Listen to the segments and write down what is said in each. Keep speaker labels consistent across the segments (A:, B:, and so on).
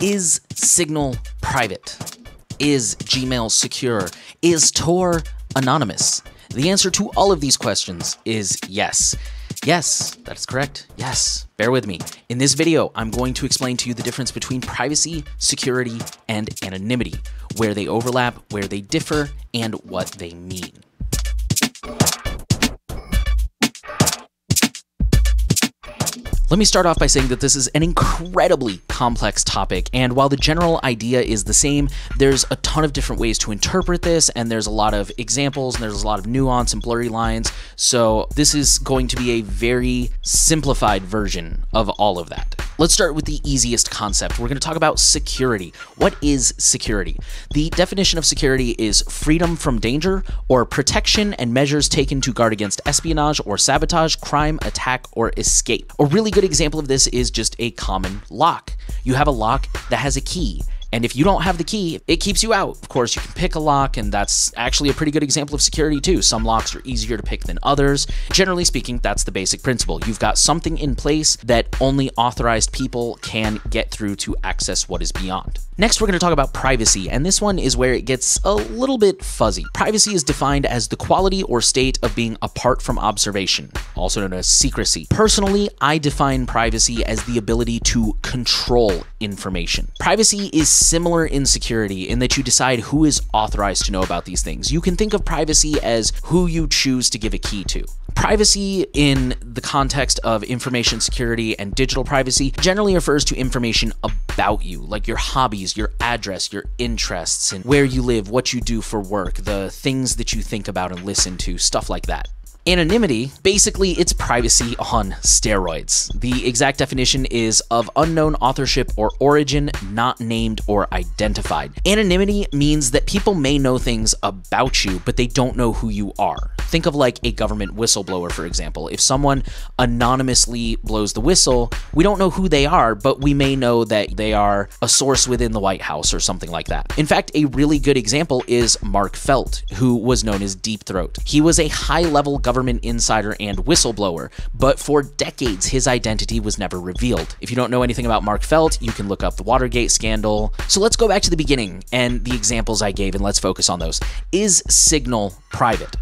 A: Is Signal private? Is Gmail secure? Is Tor anonymous? The answer to all of these questions is yes. Yes, that is correct. Yes, bear with me. In this video, I'm going to explain to you the difference between privacy, security, and anonymity, where they overlap, where they differ, and what they mean. Let me start off by saying that this is an incredibly complex topic, and while the general idea is the same, there's a ton of different ways to interpret this, and there's a lot of examples, and there's a lot of nuance and blurry lines. So, this is going to be a very simplified version of all of that. Let's start with the easiest concept. We're going to talk about security. What is security? The definition of security is freedom from danger or protection and measures taken to guard against espionage or sabotage, crime, attack, or escape. A really good example of this is just a common lock. You have a lock that has a key and if you don't have the key, it keeps you out. Of course, you can pick a lock, and that's actually a pretty good example of security, too. Some locks are easier to pick than others. Generally speaking, that's the basic principle. You've got something in place that only authorized people can get through to access what is beyond. Next, we're going to talk about privacy, and this one is where it gets a little bit fuzzy. Privacy is defined as the quality or state of being apart from observation, also known as secrecy. Personally, I define privacy as the ability to control information. Privacy is similar insecurity in that you decide who is authorized to know about these things. You can think of privacy as who you choose to give a key to. Privacy, in the context of information security and digital privacy, generally refers to information about you, like your hobbies, your address, your interests, and where you live, what you do for work, the things that you think about and listen to, stuff like that. Anonymity, basically, it's privacy on steroids. The exact definition is of unknown authorship or origin, not named or identified. Anonymity means that people may know things about you, but they don't know who you are. Think of like a government whistleblower, for example. If someone anonymously blows the whistle, we don't know who they are, but we may know that they are a source within the White House or something like that. In fact, a really good example is Mark Felt, who was known as Deep Throat. He was a high level government insider and whistleblower, but for decades his identity was never revealed. If you don't know anything about Mark Felt, you can look up the Watergate scandal. So let's go back to the beginning and the examples I gave and let's focus on those. Is Signal private?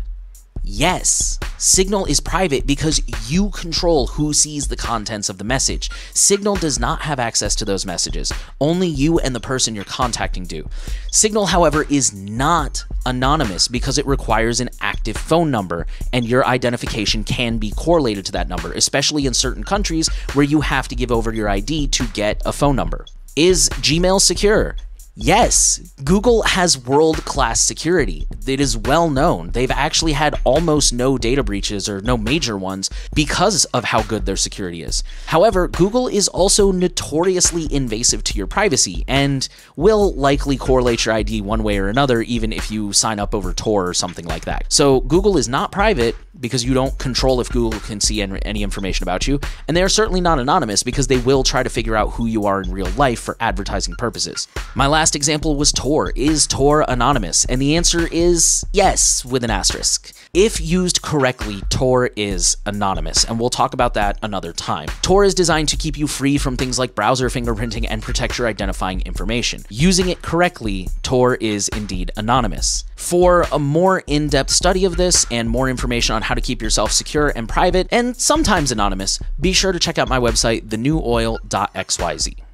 A: Yes, Signal is private because you control who sees the contents of the message. Signal does not have access to those messages. Only you and the person you're contacting do. Signal, however, is not anonymous because it requires an active phone number, and your identification can be correlated to that number, especially in certain countries where you have to give over your ID to get a phone number. Is Gmail secure? Yes, Google has world class security. It is well known. They've actually had almost no data breaches or no major ones because of how good their security is. However, Google is also notoriously invasive to your privacy and will likely correlate your ID one way or another, even if you sign up over Tor or something like that. So, Google is not private because you don't control if Google can see any information about you, and they are certainly not anonymous because they will try to figure out who you are in real life for advertising purposes. My last example was Tor. Is Tor anonymous? And the answer is yes, with an asterisk. If used correctly, Tor is anonymous, and we'll talk about that another time. Tor is designed to keep you free from things like browser fingerprinting and protect your identifying information. Using it correctly, Tor is indeed anonymous. For a more in depth study of this and more information on how to keep yourself secure and private, and sometimes anonymous, be sure to check out my website, thenewoil.xyz.